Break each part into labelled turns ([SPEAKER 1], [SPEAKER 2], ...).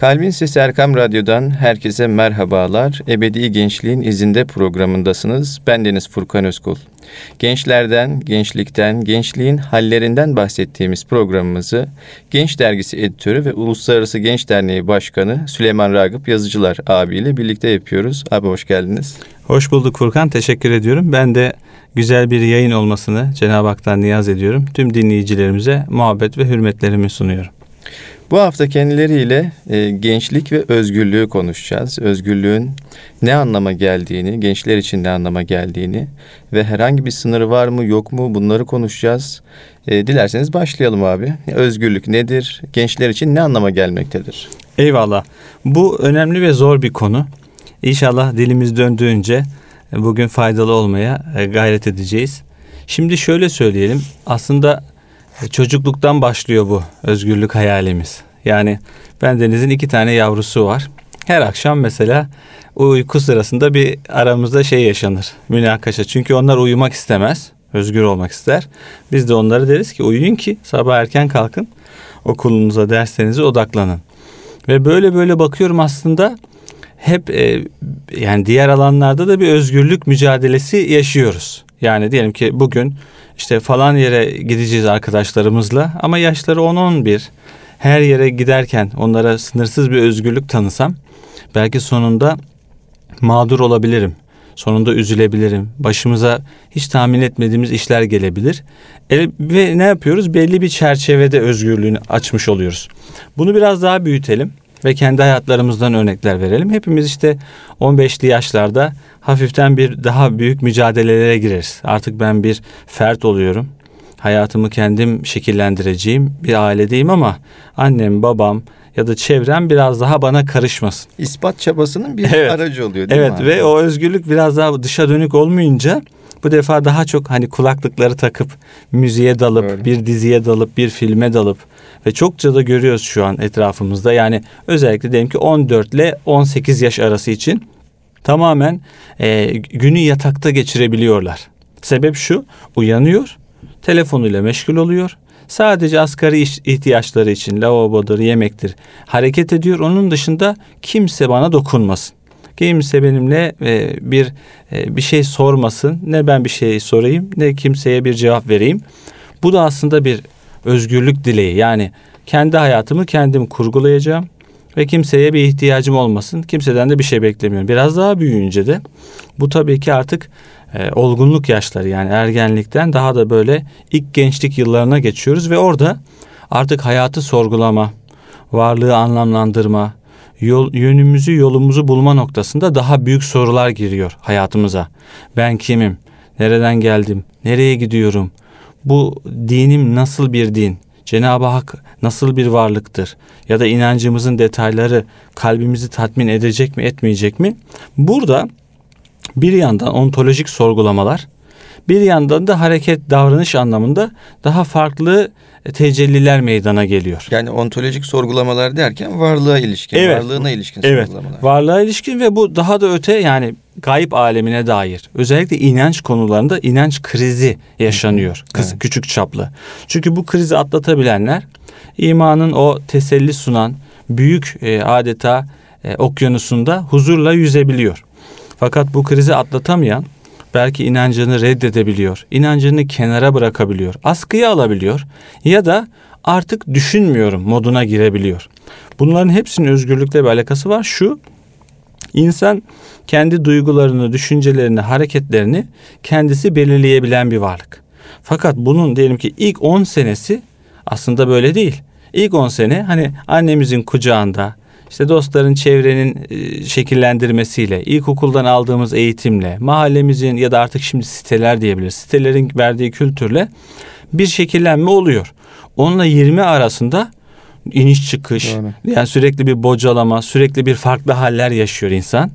[SPEAKER 1] Kalbin Sesi Erkam Radyo'dan herkese merhabalar. Ebedi Gençliğin izinde programındasınız. Ben Deniz Furkan Özkul. Gençlerden, gençlikten, gençliğin hallerinden bahsettiğimiz programımızı Genç Dergisi editörü ve Uluslararası Genç Derneği Başkanı Süleyman Ragıp Yazıcılar abiyle birlikte yapıyoruz. Abi hoş geldiniz.
[SPEAKER 2] Hoş bulduk Furkan. Teşekkür ediyorum. Ben de güzel bir yayın olmasını Cenab-ı Hak'tan niyaz ediyorum. Tüm dinleyicilerimize muhabbet ve hürmetlerimi sunuyorum.
[SPEAKER 1] Bu hafta kendileriyle e, gençlik ve özgürlüğü konuşacağız. Özgürlüğün ne anlama geldiğini, gençler için ne anlama geldiğini ve herhangi bir sınırı var mı yok mu bunları konuşacağız. E, dilerseniz başlayalım abi. Özgürlük nedir? Gençler için ne anlama gelmektedir?
[SPEAKER 2] Eyvallah. Bu önemli ve zor bir konu. İnşallah dilimiz döndüğünce bugün faydalı olmaya e, gayret edeceğiz. Şimdi şöyle söyleyelim. Aslında çocukluktan başlıyor bu özgürlük hayalimiz. Yani bendenizin iki tane yavrusu var. Her akşam mesela uyku sırasında bir aramızda şey yaşanır. Münakaşa. Çünkü onlar uyumak istemez. Özgür olmak ister. Biz de onlara deriz ki uyuyun ki sabah erken kalkın. Okulunuza, derslerinize odaklanın. Ve böyle böyle bakıyorum aslında hep e, yani diğer alanlarda da bir özgürlük mücadelesi yaşıyoruz. Yani diyelim ki bugün işte falan yere gideceğiz arkadaşlarımızla ama yaşları 10-11. Her yere giderken onlara sınırsız bir özgürlük tanısam belki sonunda mağdur olabilirim. Sonunda üzülebilirim. Başımıza hiç tahmin etmediğimiz işler gelebilir. E, ve ne yapıyoruz? Belli bir çerçevede özgürlüğünü açmış oluyoruz. Bunu biraz daha büyütelim ve kendi hayatlarımızdan örnekler verelim. Hepimiz işte 15'li yaşlarda hafiften bir daha büyük mücadelelere gireriz. Artık ben bir fert oluyorum. Hayatımı kendim şekillendireceğim bir ailedeyim ama annem, babam ya da çevrem biraz daha bana karışmasın.
[SPEAKER 1] İspat çabasının bir evet. aracı oluyor
[SPEAKER 2] değil
[SPEAKER 1] evet,
[SPEAKER 2] mi? Evet ve o özgürlük biraz daha dışa dönük olmayınca bu defa daha çok hani kulaklıkları takıp müziğe dalıp Öyle. bir diziye dalıp bir filme dalıp ve çokça da görüyoruz şu an etrafımızda. Yani özellikle diyelim ki 14 ile 18 yaş arası için tamamen e, günü yatakta geçirebiliyorlar. Sebep şu uyanıyor telefonuyla meşgul oluyor. Sadece asgari ihtiyaçları için lavabodur, yemektir hareket ediyor. Onun dışında kimse bana dokunmasın. Kimse benimle e, bir e, bir şey sormasın. Ne ben bir şey sorayım ne kimseye bir cevap vereyim. Bu da aslında bir özgürlük dileği. Yani kendi hayatımı kendim kurgulayacağım ve kimseye bir ihtiyacım olmasın. Kimseden de bir şey beklemiyorum. Biraz daha büyüyünce de bu tabii ki artık e, olgunluk yaşları yani ergenlikten daha da böyle ilk gençlik yıllarına geçiyoruz ve orada artık hayatı sorgulama, varlığı anlamlandırma, yol, yönümüzü yolumuzu bulma noktasında daha büyük sorular giriyor hayatımıza. Ben kimim? Nereden geldim? Nereye gidiyorum? Bu dinim nasıl bir din? Cenab-ı Hak nasıl bir varlıktır? Ya da inancımızın detayları kalbimizi tatmin edecek mi, etmeyecek mi? Burada bir yandan ontolojik sorgulamalar, bir yandan da hareket davranış anlamında daha farklı tecelliler meydana geliyor.
[SPEAKER 1] Yani ontolojik sorgulamalar derken varlığa ilişkin, evet. varlığına ilişkin
[SPEAKER 2] evet. sorgulamalar. Varlığa ilişkin ve bu daha da öte yani gayip alemine dair. Özellikle inanç konularında inanç krizi yaşanıyor. Kız, evet. Küçük çaplı. Çünkü bu krizi atlatabilenler imanın o teselli sunan büyük e, adeta e, okyanusunda huzurla yüzebiliyor. Fakat bu krizi atlatamayan belki inancını reddedebiliyor. inancını kenara bırakabiliyor. Askıya alabiliyor ya da artık düşünmüyorum moduna girebiliyor. Bunların hepsinin özgürlükle bir alakası var. Şu insan kendi duygularını, düşüncelerini, hareketlerini kendisi belirleyebilen bir varlık. Fakat bunun diyelim ki ilk 10 senesi aslında böyle değil. İlk 10 sene hani annemizin kucağında, işte dostların çevrenin e, şekillendirmesiyle, ilkokuldan aldığımız eğitimle, mahallemizin ya da artık şimdi siteler diyebiliriz. Sitelerin verdiği kültürle bir şekillenme oluyor. Onunla 20 arasında iniş çıkış, Doğru. yani sürekli bir bocalama, sürekli bir farklı haller yaşıyor insan.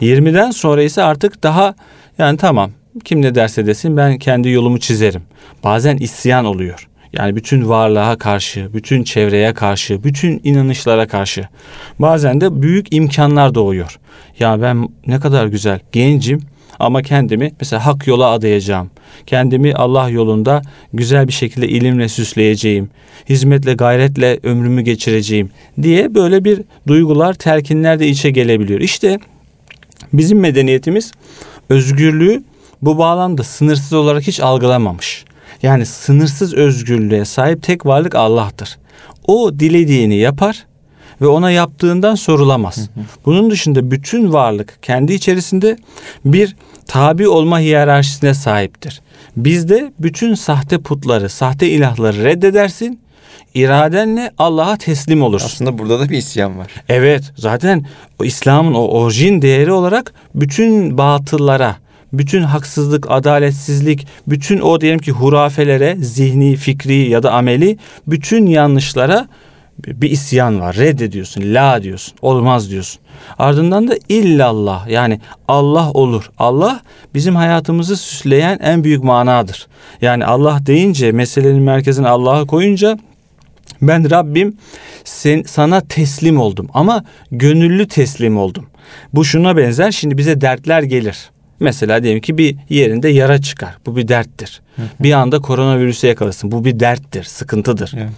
[SPEAKER 2] 20'den sonra ise artık daha yani tamam kim ne derse desin ben kendi yolumu çizerim. Bazen isyan oluyor. Yani bütün varlığa karşı, bütün çevreye karşı, bütün inanışlara karşı. Bazen de büyük imkanlar doğuyor. Ya ben ne kadar güzel, gencim Ama kendimi mesela hak yola adayacağım. Kendimi Allah yolunda güzel bir şekilde ilimle süsleyeceğim. Hizmetle, gayretle ömrümü geçireceğim diye böyle bir duygular, telkinler de içe gelebiliyor. İşte bizim medeniyetimiz özgürlüğü bu bağlamda sınırsız olarak hiç algılamamış. Yani sınırsız özgürlüğe sahip tek varlık Allah'tır. O dilediğini yapar ve ona yaptığından sorulamaz. Bunun dışında bütün varlık kendi içerisinde bir tabi olma hiyerarşisine sahiptir. Bizde bütün sahte putları, sahte ilahları reddedersin. iradenle Allah'a teslim olursun.
[SPEAKER 1] Aslında burada da bir isyan var.
[SPEAKER 2] Evet zaten o İslam'ın o orijin değeri olarak bütün batıllara, bütün haksızlık, adaletsizlik, bütün o diyelim ki hurafelere, zihni, fikri ya da ameli bütün yanlışlara bir isyan var. Reddediyorsun, la diyorsun, olmaz diyorsun. Ardından da illallah yani Allah olur. Allah bizim hayatımızı süsleyen en büyük manadır. Yani Allah deyince meselenin merkezine Allah'ı koyunca ben Rabbim sen, sana teslim oldum ama gönüllü teslim oldum. Bu şuna benzer şimdi bize dertler gelir. Mesela diyelim ki bir yerinde yara çıkar. Bu bir derttir. Bir anda koronavirüse yakalasın. Bu bir derttir, sıkıntıdır.
[SPEAKER 1] Evet.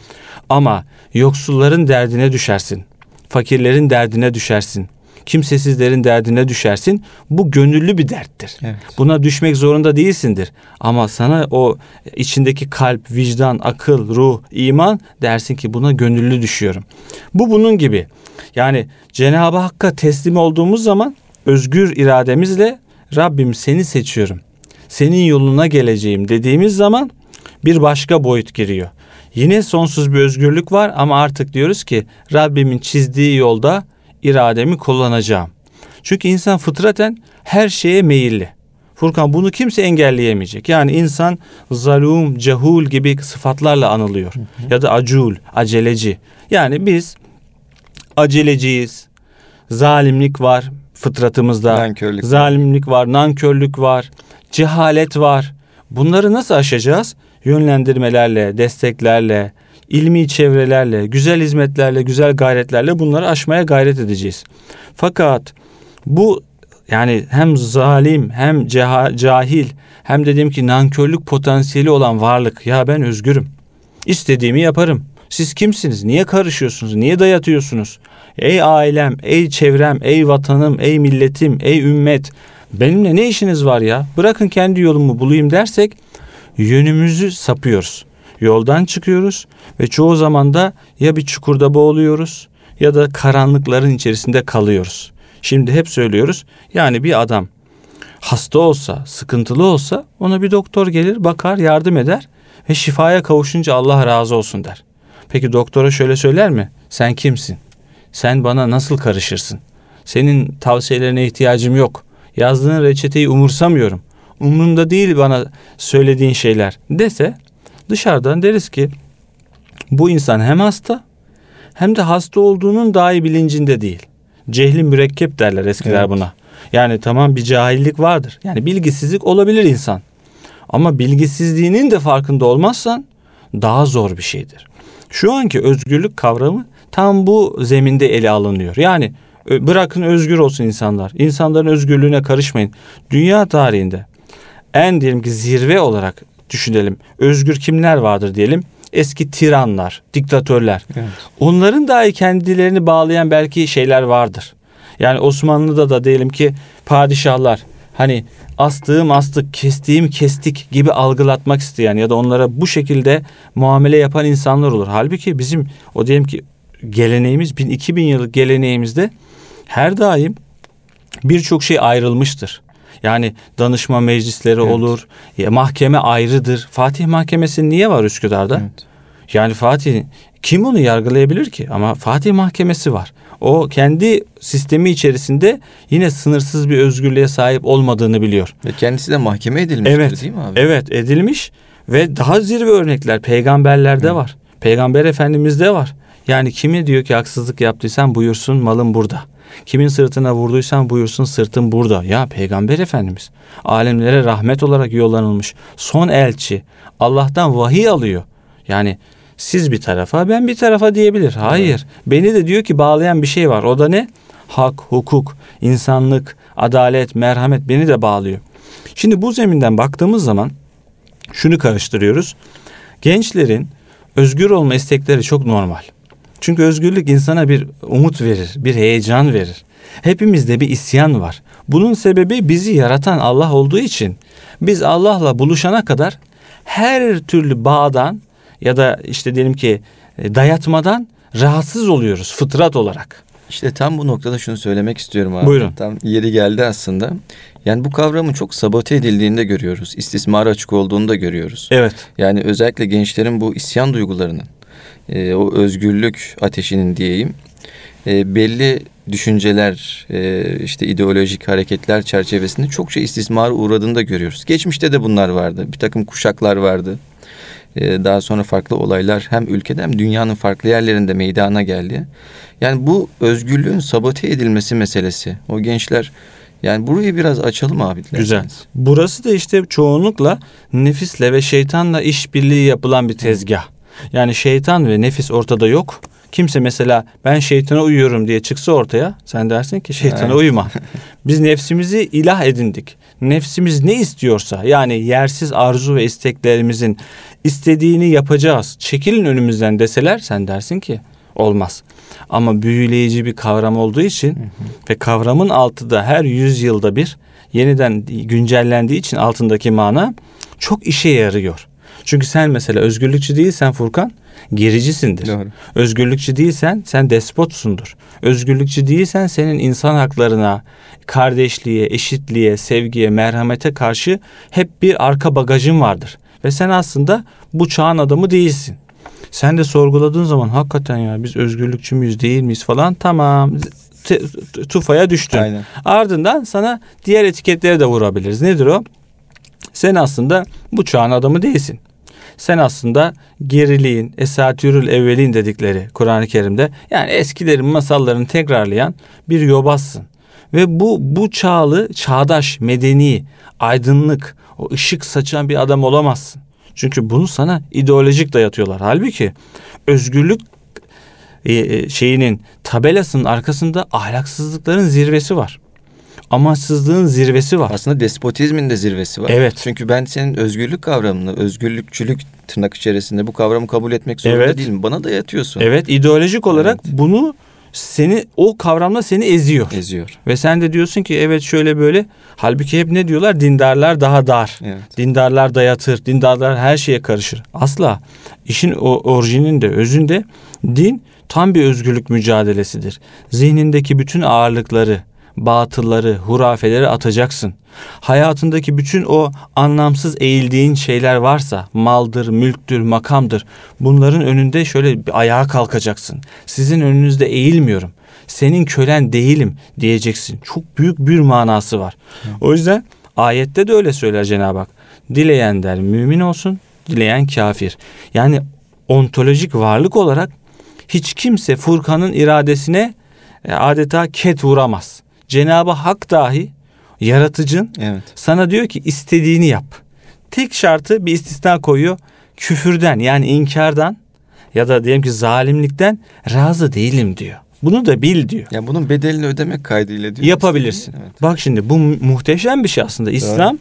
[SPEAKER 2] Ama yoksulların derdine düşersin. Fakirlerin derdine düşersin. Kimsesizlerin derdine düşersin. Bu gönüllü bir derttir.
[SPEAKER 1] Evet.
[SPEAKER 2] Buna düşmek zorunda değilsindir. Ama sana o içindeki kalp, vicdan, akıl, ruh, iman dersin ki buna gönüllü düşüyorum. Bu bunun gibi. Yani Cenab-ı Hakk'a teslim olduğumuz zaman özgür irademizle Rabbim seni seçiyorum. Senin yoluna geleceğim dediğimiz zaman bir başka boyut giriyor. Yine sonsuz bir özgürlük var ama artık diyoruz ki Rabbimin çizdiği yolda irademi kullanacağım. Çünkü insan fıtraten her şeye meyilli. Furkan bunu kimse engelleyemeyecek. Yani insan zalum, cehul gibi sıfatlarla anılıyor. Ya da acul, aceleci. Yani biz aceleciyiz. Zalimlik var fıtratımızda.
[SPEAKER 1] Nankörlük.
[SPEAKER 2] Zalimlik var, nankörlük var, cehalet var. Bunları nasıl aşacağız? Yönlendirmelerle, desteklerle, ilmi çevrelerle, güzel hizmetlerle, güzel gayretlerle bunları aşmaya gayret edeceğiz. Fakat bu yani hem zalim hem ceha- cahil hem dediğim ki nankörlük potansiyeli olan varlık ya ben özgürüm. İstediğimi yaparım. Siz kimsiniz? Niye karışıyorsunuz? Niye dayatıyorsunuz? Ey ailem, ey çevrem, ey vatanım, ey milletim, ey ümmet. Benimle ne işiniz var ya? Bırakın kendi yolumu bulayım dersek yönümüzü sapıyoruz. Yoldan çıkıyoruz ve çoğu zaman da ya bir çukurda boğuluyoruz ya da karanlıkların içerisinde kalıyoruz. Şimdi hep söylüyoruz. Yani bir adam hasta olsa, sıkıntılı olsa ona bir doktor gelir, bakar, yardım eder ve şifaya kavuşunca Allah razı olsun der. Peki doktora şöyle söyler mi? Sen kimsin? Sen bana nasıl karışırsın? Senin tavsiyelerine ihtiyacım yok. Yazdığın reçeteyi umursamıyorum. Umrumda değil bana söylediğin şeyler dese dışarıdan deriz ki bu insan hem hasta hem de hasta olduğunun dahi bilincinde değil. Cehli mürekkep derler eskiler
[SPEAKER 1] Evet.
[SPEAKER 2] buna. Yani tamam bir cahillik vardır. Yani bilgisizlik olabilir insan. Ama bilgisizliğinin de farkında olmazsan daha zor bir şeydir. Şu anki özgürlük kavramı tam bu zeminde ele alınıyor. Yani ö- bırakın özgür olsun insanlar. İnsanların özgürlüğüne karışmayın. Dünya tarihinde en diyelim ki zirve olarak düşünelim. Özgür kimler vardır diyelim? Eski tiranlar, diktatörler.
[SPEAKER 1] Evet.
[SPEAKER 2] Onların dahi kendilerini bağlayan belki şeyler vardır. Yani Osmanlı'da da diyelim ki padişahlar hani astığım astık, kestiğim kestik gibi algılatmak isteyen ya da onlara bu şekilde muamele yapan insanlar olur. Halbuki bizim o diyelim ki geleneğimiz 1000 2000 yıllık geleneğimizde her daim birçok şey ayrılmıştır. Yani danışma meclisleri
[SPEAKER 1] Evet.
[SPEAKER 2] olur, mahkeme ayrıdır. Fatih Mahkemesi niye var Üsküdar'da?
[SPEAKER 1] Evet.
[SPEAKER 2] Yani Fatih kim onu yargılayabilir ki? Ama Fatih Mahkemesi var. O kendi sistemi içerisinde yine sınırsız bir özgürlüğe sahip olmadığını biliyor.
[SPEAKER 1] Ve kendisi de mahkeme edilmiştir
[SPEAKER 2] Evet.
[SPEAKER 1] değil mi abi?
[SPEAKER 2] Evet edilmiş ve daha zirve örnekler peygamberlerde var. Peygamber Efendimiz'de var. Yani kimi diyor ki haksızlık yaptıysan buyursun malın burada. Kimin sırtına vurduysan buyursun sırtın burada. Ya Peygamber Efendimiz alemlere rahmet olarak yollanılmış son elçi Allah'tan vahiy alıyor. Yani siz bir tarafa ben bir tarafa diyebilir. Hayır. Beni de diyor ki bağlayan bir şey var. O da ne? Hak, hukuk, insanlık, adalet, merhamet beni de bağlıyor. Şimdi bu zeminden baktığımız zaman şunu karıştırıyoruz. Gençlerin özgür olma istekleri çok normal. Çünkü özgürlük insana bir umut verir, bir heyecan verir. Hepimizde bir isyan var. Bunun sebebi bizi yaratan Allah olduğu için biz Allah'la buluşana kadar her türlü bağdan ya da işte diyelim ki e, dayatmadan rahatsız oluyoruz fıtrat olarak.
[SPEAKER 1] İşte tam bu noktada şunu söylemek istiyorum abi.
[SPEAKER 2] Buyurun.
[SPEAKER 1] Tam yeri geldi aslında. Yani bu kavramın çok sabote edildiğini de görüyoruz. İstismara açık olduğunu da görüyoruz.
[SPEAKER 2] Evet.
[SPEAKER 1] Yani özellikle gençlerin bu isyan duygularının, e, o özgürlük ateşinin diyeyim, e, belli düşünceler, e, işte ideolojik hareketler çerçevesinde çokça istismara uğradığını da görüyoruz. Geçmişte de bunlar vardı. Bir takım kuşaklar vardı. E, daha sonra farklı olaylar hem ülkede hem dünyanın farklı yerlerinde meydana geldi. Yani bu özgürlüğün sabote edilmesi meselesi. O gençler yani burayı biraz açalım abi.
[SPEAKER 2] Güzel. Burası da işte çoğunlukla nefisle ve şeytanla işbirliği yapılan bir tezgah. Yani şeytan ve nefis ortada yok. Kimse mesela ben şeytana uyuyorum diye çıksa ortaya sen dersin ki şeytana
[SPEAKER 1] Evet.
[SPEAKER 2] uyma. Biz nefsimizi ilah edindik. Nefsimiz ne istiyorsa yani yersiz arzu ve isteklerimizin istediğini yapacağız. Çekilin önümüzden deseler sen dersin ki olmaz. Ama büyüleyici bir kavram olduğu için ve kavramın altı da her yüzyılda bir yeniden güncellendiği için altındaki mana çok işe yarıyor. Çünkü sen mesela özgürlükçü değilsen Furkan gericisindir.
[SPEAKER 1] Doğru.
[SPEAKER 2] Özgürlükçü değilsen sen despotsundur. Özgürlükçü değilsen senin insan haklarına, kardeşliğe, eşitliğe, sevgiye, merhamete karşı hep bir arka bagajın vardır. Ve sen aslında bu çağın adamı değilsin. Sen de sorguladığın zaman hakikaten ya biz özgürlükçü müyüz değil miyiz falan tamam t- t- tufaya düştün.
[SPEAKER 1] Aynen.
[SPEAKER 2] Ardından sana diğer etiketlere de vurabiliriz. Nedir o? Sen aslında bu çağın adamı değilsin. Sen aslında geriliğin, esatürül evvelin dedikleri Kur'an-ı Kerim'de yani eskilerin masallarını tekrarlayan bir yobazsın. Ve bu bu çağlı, çağdaş, medeni, aydınlık, o ışık saçan bir adam olamazsın. Çünkü bunu sana ideolojik dayatıyorlar. Halbuki özgürlük e, e, şeyinin tabelasının arkasında ahlaksızlıkların zirvesi var. Amaçsızlığın zirvesi var.
[SPEAKER 1] Aslında despotizmin de zirvesi var.
[SPEAKER 2] Evet.
[SPEAKER 1] Çünkü ben senin özgürlük kavramını, özgürlükçülük tırnak içerisinde bu kavramı kabul etmek zorunda
[SPEAKER 2] Evet.
[SPEAKER 1] değilim. Bana dayatıyorsun.
[SPEAKER 2] Evet ideolojik olarak
[SPEAKER 1] Evet.
[SPEAKER 2] bunu seni o kavramla seni eziyor.
[SPEAKER 1] Eziyor.
[SPEAKER 2] Ve sen de diyorsun ki evet şöyle böyle. Halbuki hep ne diyorlar? Dindarlar daha dar.
[SPEAKER 1] Evet.
[SPEAKER 2] Dindarlar dayatır. Dindarlar her şeye karışır. Asla. İşin o orijininde, özünde din tam bir özgürlük mücadelesidir. Zihnindeki bütün ağırlıkları, batılları, hurafeleri atacaksın. Hayatındaki bütün o anlamsız eğildiğin şeyler varsa maldır, mülktür, makamdır. Bunların önünde şöyle bir ayağa kalkacaksın. Sizin önünüzde eğilmiyorum. Senin kölen değilim diyeceksin. Çok büyük bir manası var. O yüzden ayette de öyle söyler Cenab-ı Hak. Dileyen der mümin olsun, dileyen kafir. Yani ontolojik varlık olarak hiç kimse Furkan'ın iradesine e, adeta ket vuramaz. Cenab-ı Hak dahi yaratıcın
[SPEAKER 1] Evet.
[SPEAKER 2] sana diyor ki istediğini yap. Tek şartı bir istisna koyuyor. Küfürden yani inkardan ya da diyelim ki zalimlikten razı değilim diyor. Bunu da bil diyor.
[SPEAKER 1] Ya bunun bedelini ödemek kaydıyla diyor.
[SPEAKER 2] Yapabilirsin.
[SPEAKER 1] Evet.
[SPEAKER 2] Bak şimdi bu mu- muhteşem bir şey aslında. İslam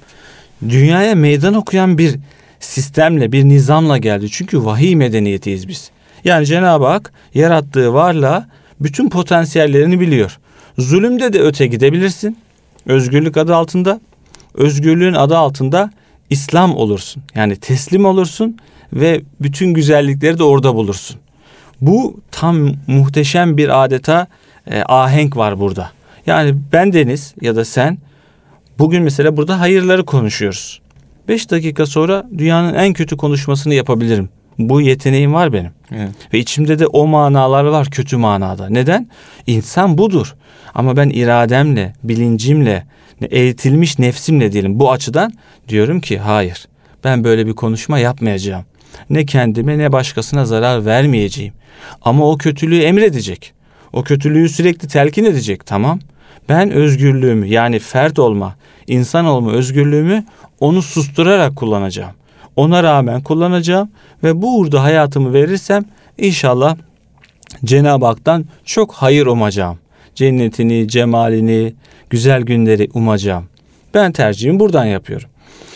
[SPEAKER 2] dünyaya meydan okuyan bir sistemle, bir nizamla geldi. Çünkü vahiy medeniyetiyiz biz. Yani Cenab-ı Hak yarattığı varlığa bütün potansiyellerini biliyor. Zulümde de öte gidebilirsin. Özgürlük adı altında. Özgürlüğün adı altında İslam olursun. Yani teslim olursun ve bütün güzellikleri de orada bulursun. Bu tam muhteşem bir adeta e, ahenk var burada. Yani ben Deniz ya da sen bugün mesela burada hayırları konuşuyoruz. Beş dakika sonra dünyanın en kötü konuşmasını yapabilirim. Bu yeteneğim var benim.
[SPEAKER 1] Evet.
[SPEAKER 2] Ve içimde de o manalar var kötü manada. Neden? İnsan budur. Ama ben irademle, bilincimle, eğitilmiş nefsimle diyelim bu açıdan diyorum ki hayır. Ben böyle bir konuşma yapmayacağım. Ne kendime ne başkasına zarar vermeyeceğim. Ama o kötülüğü emredecek. O kötülüğü sürekli telkin edecek. Tamam. Ben özgürlüğümü yani fert olma, insan olma özgürlüğümü onu susturarak kullanacağım. Ona rağmen kullanacağım ve bu uğurda hayatımı verirsem inşallah Cenab-ı Hak'tan çok hayır umacağım. Cennetini, cemalini, güzel günleri umacağım. Ben tercihimi buradan yapıyorum.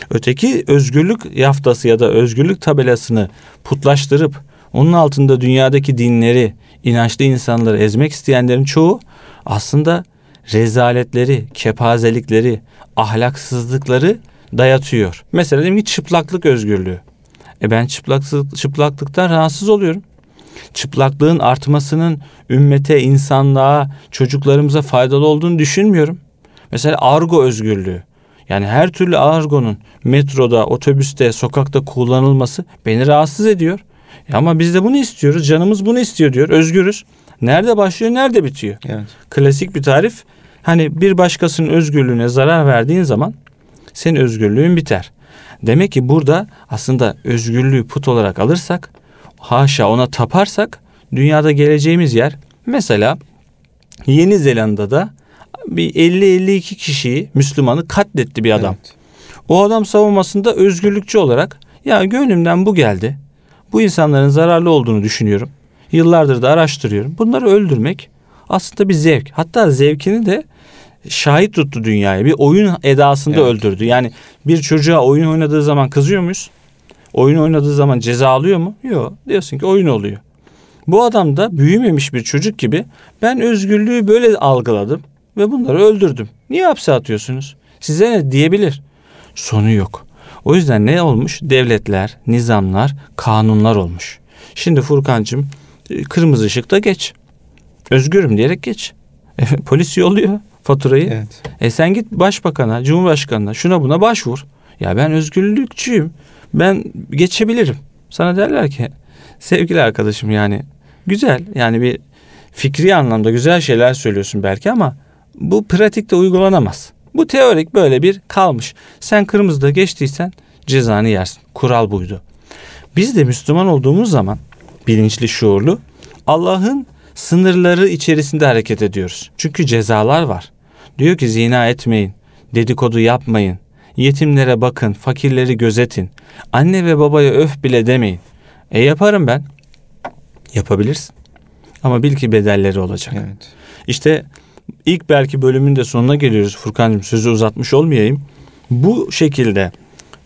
[SPEAKER 2] Öteki özgürlük yaftası ya da özgürlük tabelasını putlaştırıp onun altında dünyadaki dinleri, inançlı insanları ezmek isteyenlerin çoğu aslında rezaletleri, kepazelikleri, ahlaksızlıkları dayatıyor. Mesela diyelim ki çıplaklık özgürlüğü. E ben çıplaklık, çıplaklıktan rahatsız oluyorum. Çıplaklığın artmasının ümmete, insanlığa, çocuklarımıza faydalı olduğunu düşünmüyorum. Mesela argo özgürlüğü. Yani her türlü argonun metroda, otobüste, sokakta kullanılması beni rahatsız ediyor. E ama biz de bunu istiyoruz. Canımız bunu istiyor diyor. Özgürüz. Nerede başlıyor, nerede bitiyor?
[SPEAKER 1] Evet.
[SPEAKER 2] Klasik bir tarif. Hani bir başkasının özgürlüğüne zarar verdiğin zaman senin özgürlüğün biter. Demek ki burada aslında özgürlüğü put olarak alırsak, haşa ona taparsak dünyada geleceğimiz yer mesela Yeni Zelanda'da bir 50-52 kişiyi Müslümanı katletti bir adam.
[SPEAKER 1] Evet.
[SPEAKER 2] O adam savunmasında özgürlükçü olarak ya gönlümden bu geldi. Bu insanların zararlı olduğunu düşünüyorum. Yıllardır da araştırıyorum. Bunları öldürmek aslında bir zevk. Hatta zevkini de şahit tuttu dünyaya. Bir oyun edasında
[SPEAKER 1] Evet.
[SPEAKER 2] öldürdü. Yani bir çocuğa oyun oynadığı zaman kızıyor muyuz? Oyun oynadığı zaman ceza alıyor mu? Yok. Diyorsun ki oyun oluyor. Bu adam da büyümemiş bir çocuk gibi ben özgürlüğü böyle algıladım ve bunları öldürdüm. Niye hapse atıyorsunuz? Size ne diyebilir? Sonu yok. O yüzden ne olmuş? Devletler, nizamlar, kanunlar olmuş. Şimdi Furkancığım kırmızı ışıkta geç. Özgürüm diyerek geç. E, Polis yolluyor faturayı.
[SPEAKER 1] Evet.
[SPEAKER 2] E sen git başbakana, cumhurbaşkanına şuna buna başvur. Ya ben özgürlükçüyüm. Ben geçebilirim. Sana derler ki sevgili arkadaşım yani güzel yani bir fikri anlamda güzel şeyler söylüyorsun belki ama bu pratikte uygulanamaz. Bu teorik böyle bir kalmış. Sen kırmızıda geçtiysen cezanı yersin. Kural buydu. Biz de Müslüman olduğumuz zaman bilinçli, şuurlu Allah'ın sınırları içerisinde hareket ediyoruz. Çünkü cezalar var. Diyor ki zina etmeyin, dedikodu yapmayın, yetimlere bakın, fakirleri gözetin, anne ve babaya öf bile demeyin. E yaparım ben. Yapabilirsin. Ama bil ki bedelleri olacak.
[SPEAKER 1] Evet.
[SPEAKER 2] İşte ilk belki bölümün de sonuna geliyoruz Furkan'cığım sözü uzatmış olmayayım. Bu şekilde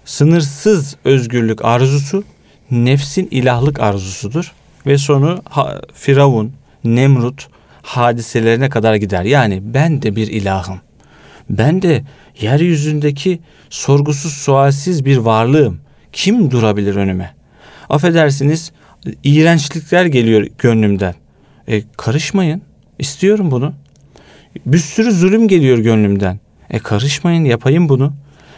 [SPEAKER 2] sınırsız özgürlük arzusu nefsin ilahlık arzusudur. Ve sonu Firavun, Nemrut hadiselerine kadar gider. Yani ben de bir ilahım. Ben de yeryüzündeki sorgusuz sualsiz bir varlığım. Kim durabilir önüme? Affedersiniz iğrençlikler geliyor gönlümden. E, karışmayın. İstiyorum bunu. Bir sürü zulüm geliyor gönlümden. E karışmayın yapayım bunu.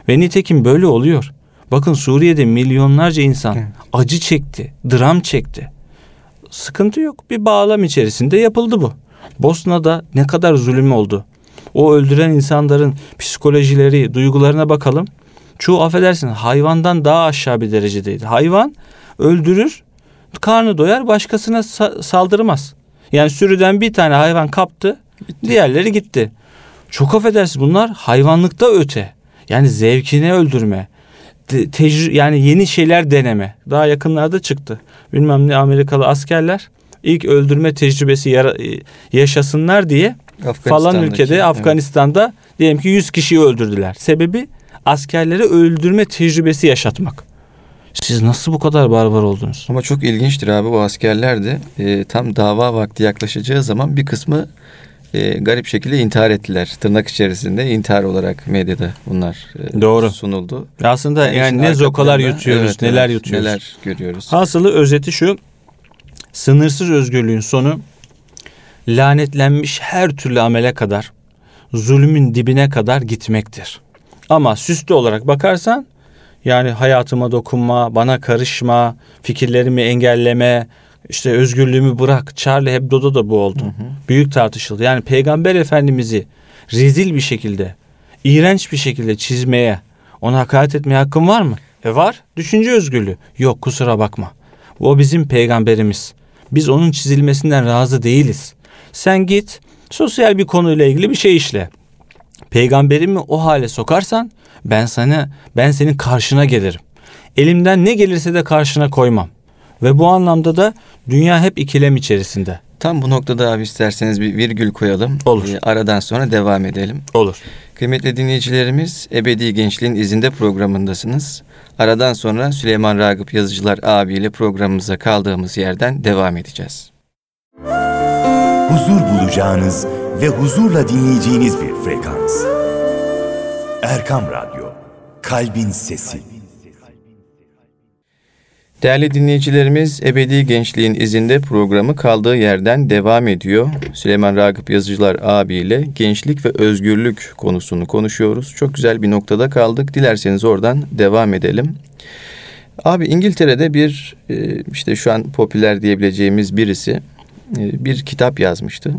[SPEAKER 2] Ve nitekim böyle oluyor. Bakın Suriye'de milyonlarca insan
[SPEAKER 1] Evet.
[SPEAKER 2] acı çekti, dram çekti. Sıkıntı yok. Bir bağlam içerisinde yapıldı bu. Bosna'da ne kadar zulüm oldu. O öldüren insanların psikolojileri, duygularına bakalım. Çoğu affedersin hayvandan daha aşağı bir derecedeydi. Hayvan öldürür, karnı doyar, başkasına sa- saldırmaz. Yani sürüden bir tane hayvan kaptı, diğerleri gitti. Çok affedersin bunlar hayvanlıkta öte. Yani zevkine öldürme. te- tecrü- yani yeni şeyler deneme. Daha yakınlarda çıktı. Bilmem ne Amerikalı askerler ilk öldürme tecrübesi yara- yaşasınlar diye falan ülkede
[SPEAKER 1] evet.
[SPEAKER 2] Afganistan'da diyelim ki 100 kişiyi öldürdüler. Sebebi askerleri öldürme tecrübesi yaşatmak. Siz nasıl bu kadar barbar oldunuz?
[SPEAKER 1] Ama çok ilginçtir abi bu askerler de e, tam dava vakti yaklaşacağı zaman bir kısmı e, garip şekilde intihar ettiler. Tırnak içerisinde intihar olarak medyada bunlar e,
[SPEAKER 2] Doğru.
[SPEAKER 1] sunuldu.
[SPEAKER 2] Aslında yani,
[SPEAKER 1] işin
[SPEAKER 2] ne zokalar yutuyoruz,
[SPEAKER 1] evet,
[SPEAKER 2] neler
[SPEAKER 1] evet,
[SPEAKER 2] yutuyoruz.
[SPEAKER 1] Neler görüyoruz.
[SPEAKER 2] Hasılı özeti şu. Sınırsız özgürlüğün sonu lanetlenmiş her türlü amele kadar zulmün dibine kadar gitmektir. Ama süslü olarak bakarsan yani hayatıma dokunma, bana karışma, fikirlerimi engelleme, işte özgürlüğümü bırak. Charlie Hebdo'da da bu oldu. Büyük tartışıldı. Yani Peygamber Efendimiz'i rezil bir şekilde, iğrenç bir şekilde çizmeye, ona hakaret etmeye hakkın var mı? E var. Düşünce özgürlüğü. Yok kusura bakma. O bizim peygamberimiz. Biz onun çizilmesinden razı değiliz. Sen git sosyal bir konuyla ilgili bir şey işle. Peygamberimi o hale sokarsan ben sana ben senin karşına gelirim. Elimden ne gelirse de karşına koymam. Ve bu anlamda da dünya hep ikilem içerisinde.
[SPEAKER 1] Tam bu noktada abi isterseniz bir virgül koyalım.
[SPEAKER 2] Olur.
[SPEAKER 1] Ee, aradan sonra devam edelim.
[SPEAKER 2] Olur.
[SPEAKER 1] Kıymetli dinleyicilerimiz, Ebedi Gençliğin izinde programındasınız. Aradan sonra Süleyman Ragıp Yazıcılar abiyle programımıza kaldığımız yerden devam edeceğiz.
[SPEAKER 3] Huzur bulacağınız ve huzurla dinleyeceğiniz bir frekans. Erkam Radyo, Kalbin Sesi.
[SPEAKER 1] Değerli dinleyicilerimiz, Ebedi Gençliğin izinde programı kaldığı yerden devam ediyor. Süleyman Ragıp Yazıcılar abiyle gençlik ve özgürlük konusunu konuşuyoruz. Çok güzel bir noktada kaldık. Dilerseniz oradan devam edelim. Abi İngiltere'de bir e, işte şu an popüler diyebileceğimiz birisi e, bir kitap yazmıştı.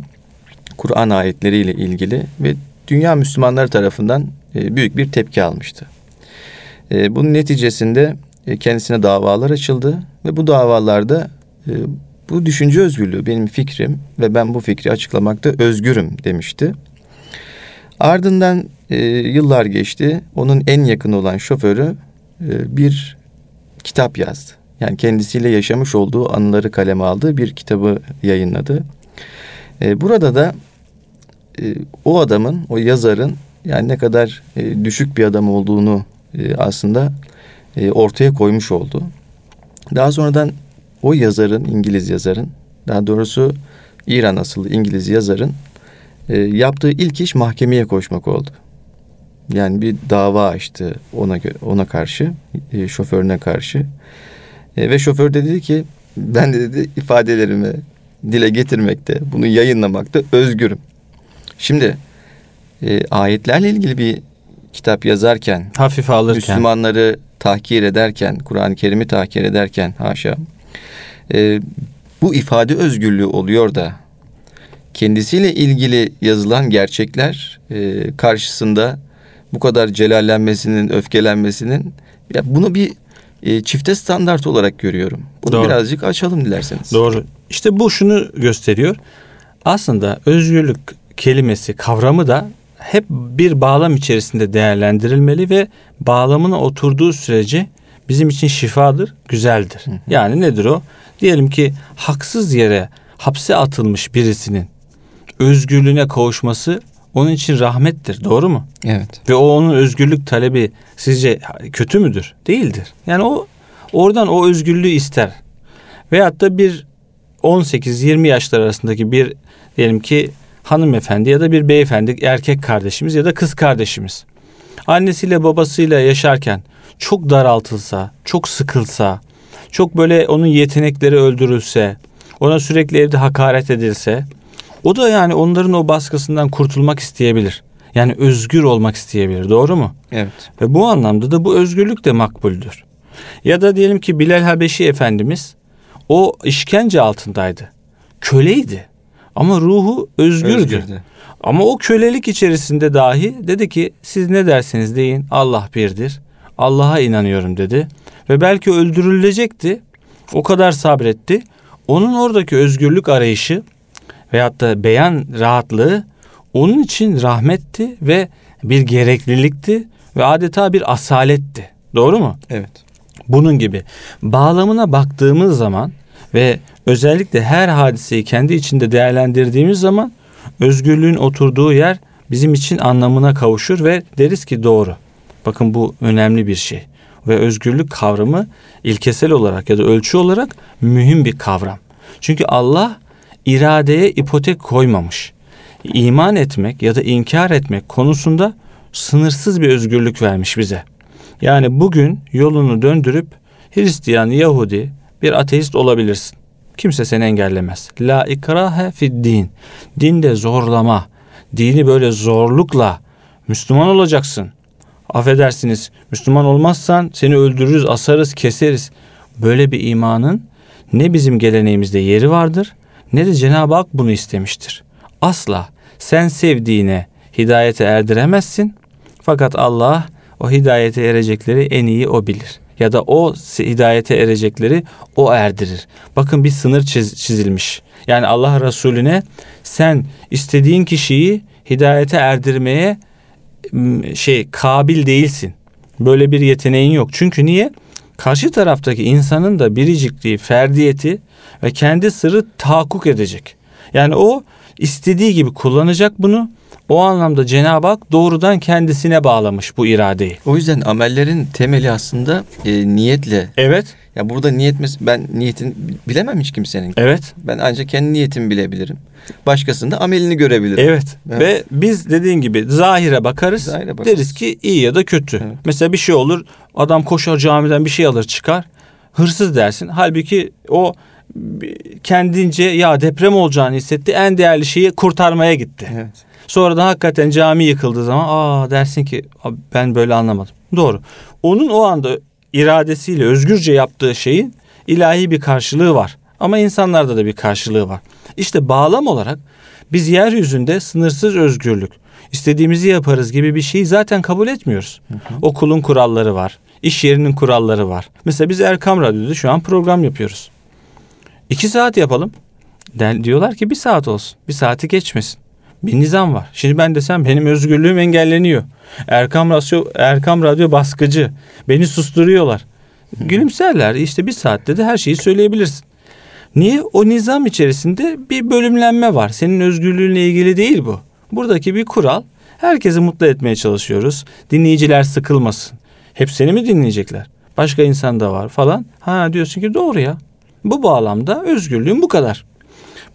[SPEAKER 1] Kur'an ayetleriyle ilgili ve dünya Müslümanları tarafından e, büyük bir tepki almıştı. Bunun neticesinde kendisine davalar açıldı ve bu davalarda bu düşünce özgürlüğü benim fikrim ve ben bu fikri açıklamakta özgürüm demişti. Ardından yıllar geçti. Onun en yakın olan şoförü bir kitap yazdı. Yani kendisiyle yaşamış olduğu anıları kaleme aldığı bir kitabı yayınladı. E, burada da e, o adamın, o yazarın yani ne kadar e, düşük bir adam olduğunu e, aslında e, ortaya koymuş oldu. Daha sonradan o yazarın, İngiliz yazarın, daha doğrusu İran asıllı İngiliz yazarın e, yaptığı ilk iş mahkemeye koşmak oldu. Yani bir dava açtı ona ona karşı, e, şoförüne karşı. E, ve şoför de dedi ki ben de dedi ifadelerimi dile getirmekte, bunu yayınlamakta özgürüm. Şimdi e, ayetlerle ilgili bir kitap yazarken,
[SPEAKER 2] hafife alırken,
[SPEAKER 1] Müslümanları tahkir ederken, Kur'an-ı Kerim'i tahkir ederken haşa e, bu ifade özgürlüğü oluyor da kendisiyle ilgili yazılan gerçekler e, karşısında bu kadar celallenmesinin, öfkelenmesinin ya bunu bir e, çifte standart olarak görüyorum. Bunu Doğru. birazcık açalım dilerseniz.
[SPEAKER 2] Doğru. İşte bu şunu gösteriyor. Aslında özgürlük kelimesi, kavramı da hep bir bağlam içerisinde değerlendirilmeli ve bağlamına oturduğu sürece bizim için şifadır, güzeldir. Hı hı. Yani nedir o? Diyelim ki haksız yere hapse atılmış birisinin özgürlüğüne kavuşması onun için rahmettir. Doğru mu?
[SPEAKER 1] Evet.
[SPEAKER 2] Ve o onun özgürlük talebi sizce kötü müdür? Değildir. Yani o oradan o özgürlüğü ister. Veyahut da bir 18-20 yaşlar arasındaki bir diyelim ki hanımefendi ya da bir beyefendi erkek kardeşimiz ya da kız kardeşimiz. Annesiyle babasıyla yaşarken çok daraltılsa, çok sıkılsa, çok böyle onun yetenekleri öldürülse, ona sürekli evde hakaret edilse, o da yani onların o baskısından kurtulmak isteyebilir. Yani özgür olmak isteyebilir. Doğru mu?
[SPEAKER 1] Evet.
[SPEAKER 2] Ve bu anlamda da bu özgürlük de makbuldür. Ya da diyelim ki Bilal Habeşi Efendimiz o işkence altındaydı. Köleydi. Ama ruhu özgürdü. Özgürdü. Ama o kölelik içerisinde dahi dedi ki siz ne derseniz deyin Allah birdir. Allah'a inanıyorum dedi. Ve belki öldürülecekti. O kadar sabretti. Onun oradaki özgürlük arayışı veyahut da beyan rahatlığı onun için rahmetti ve bir gereklilikti ve adeta bir asaletti. Doğru mu?
[SPEAKER 1] Evet.
[SPEAKER 2] Bunun gibi bağlamına baktığımız zaman ve özellikle her hadiseyi kendi içinde değerlendirdiğimiz zaman özgürlüğün oturduğu yer bizim için anlamına kavuşur ve deriz ki doğru. Bakın bu önemli bir şey. Ve özgürlük kavramı ilkesel olarak ya da ölçü olarak mühim bir kavram. Çünkü Allah iradeye ipotek koymamış. İman etmek ya da inkar etmek konusunda sınırsız bir özgürlük vermiş bize. Yani bugün yolunu döndürüp Hristiyan, Yahudi, bir ateist olabilirsin. Kimse seni engellemez. La ikrahe fid din. Dinde zorlama. Dini böyle zorlukla Müslüman olacaksın. Affedersiniz Müslüman olmazsan seni öldürürüz, asarız, keseriz. Böyle bir imanın ne bizim geleneğimizde yeri vardır ne de Cenab-ı Hak bunu istemiştir. Asla sen sevdiğine hidayete erdiremezsin. Fakat Allah o hidayete erecekleri en iyi o bilir. Ya da o hidayete erecekleri o erdirir. Bakın bir sınır çiz, çizilmiş. Yani Allah Resulüne sen istediğin kişiyi hidayete erdirmeye şey kabil değilsin. Böyle bir yeteneğin yok. Çünkü niye? Karşı taraftaki insanın da biricikliği, ferdiyeti ve kendi sırrı tahakkuk edecek. Yani o istediği gibi kullanacak bunu. O anlamda Cenab-ı Hak doğrudan kendisine bağlamış bu iradeyi.
[SPEAKER 1] O yüzden amellerin temeli aslında e, niyetle.
[SPEAKER 2] Evet.
[SPEAKER 1] Ya burada niyet mes- ben niyetin bilemem hiç kimsenin.
[SPEAKER 2] Evet.
[SPEAKER 1] Ben ancak kendi niyetimi bilebilirim. Başkasında amelini görebilirim.
[SPEAKER 2] Evet.
[SPEAKER 1] Evet.
[SPEAKER 2] Ve biz dediğin gibi zahire bakarız.
[SPEAKER 1] Zahire bakarız.
[SPEAKER 2] Deriz ki iyi ya da kötü.
[SPEAKER 1] Evet.
[SPEAKER 2] Mesela bir şey olur. Adam koşar camiden bir şey alır çıkar. Hırsız dersin. Halbuki o kendince ya deprem olacağını hissetti. En değerli şeyi kurtarmaya gitti.
[SPEAKER 1] Evet.
[SPEAKER 2] Sonra da hakikaten cami yıkıldığı zaman aa dersin ki "Abi ben böyle anlamadım. Doğru. Onun o anda iradesiyle özgürce yaptığı şeyin ilahi bir karşılığı var. Ama insanlarda da bir karşılığı var. İşte bağlam olarak biz yeryüzünde sınırsız özgürlük, istediğimizi yaparız gibi bir şeyi zaten kabul etmiyoruz. Okulun kuralları var, iş yerinin kuralları var. Mesela biz Erkam Radyo'da şu an program yapıyoruz. İki saat yapalım. Diyorlar ki bir saat olsun. Bir saati geçmesin. Bir nizam var. Şimdi ben desem benim özgürlüğüm engelleniyor. Erkam Radyo, Erkam Radyo baskıcı. Beni susturuyorlar. Gülümserler. İşte bir saatte de her şeyi söyleyebilirsin. Niye? O nizam içerisinde bir bölümlenme var. Senin özgürlüğünle ilgili değil bu. Buradaki bir kural. Herkesi mutlu etmeye çalışıyoruz. Dinleyiciler sıkılmasın. Hep seni mi dinleyecekler? Başka insan da var falan. Ha diyorsun ki doğru ya. Bu bağlamda özgürlüğün bu kadar.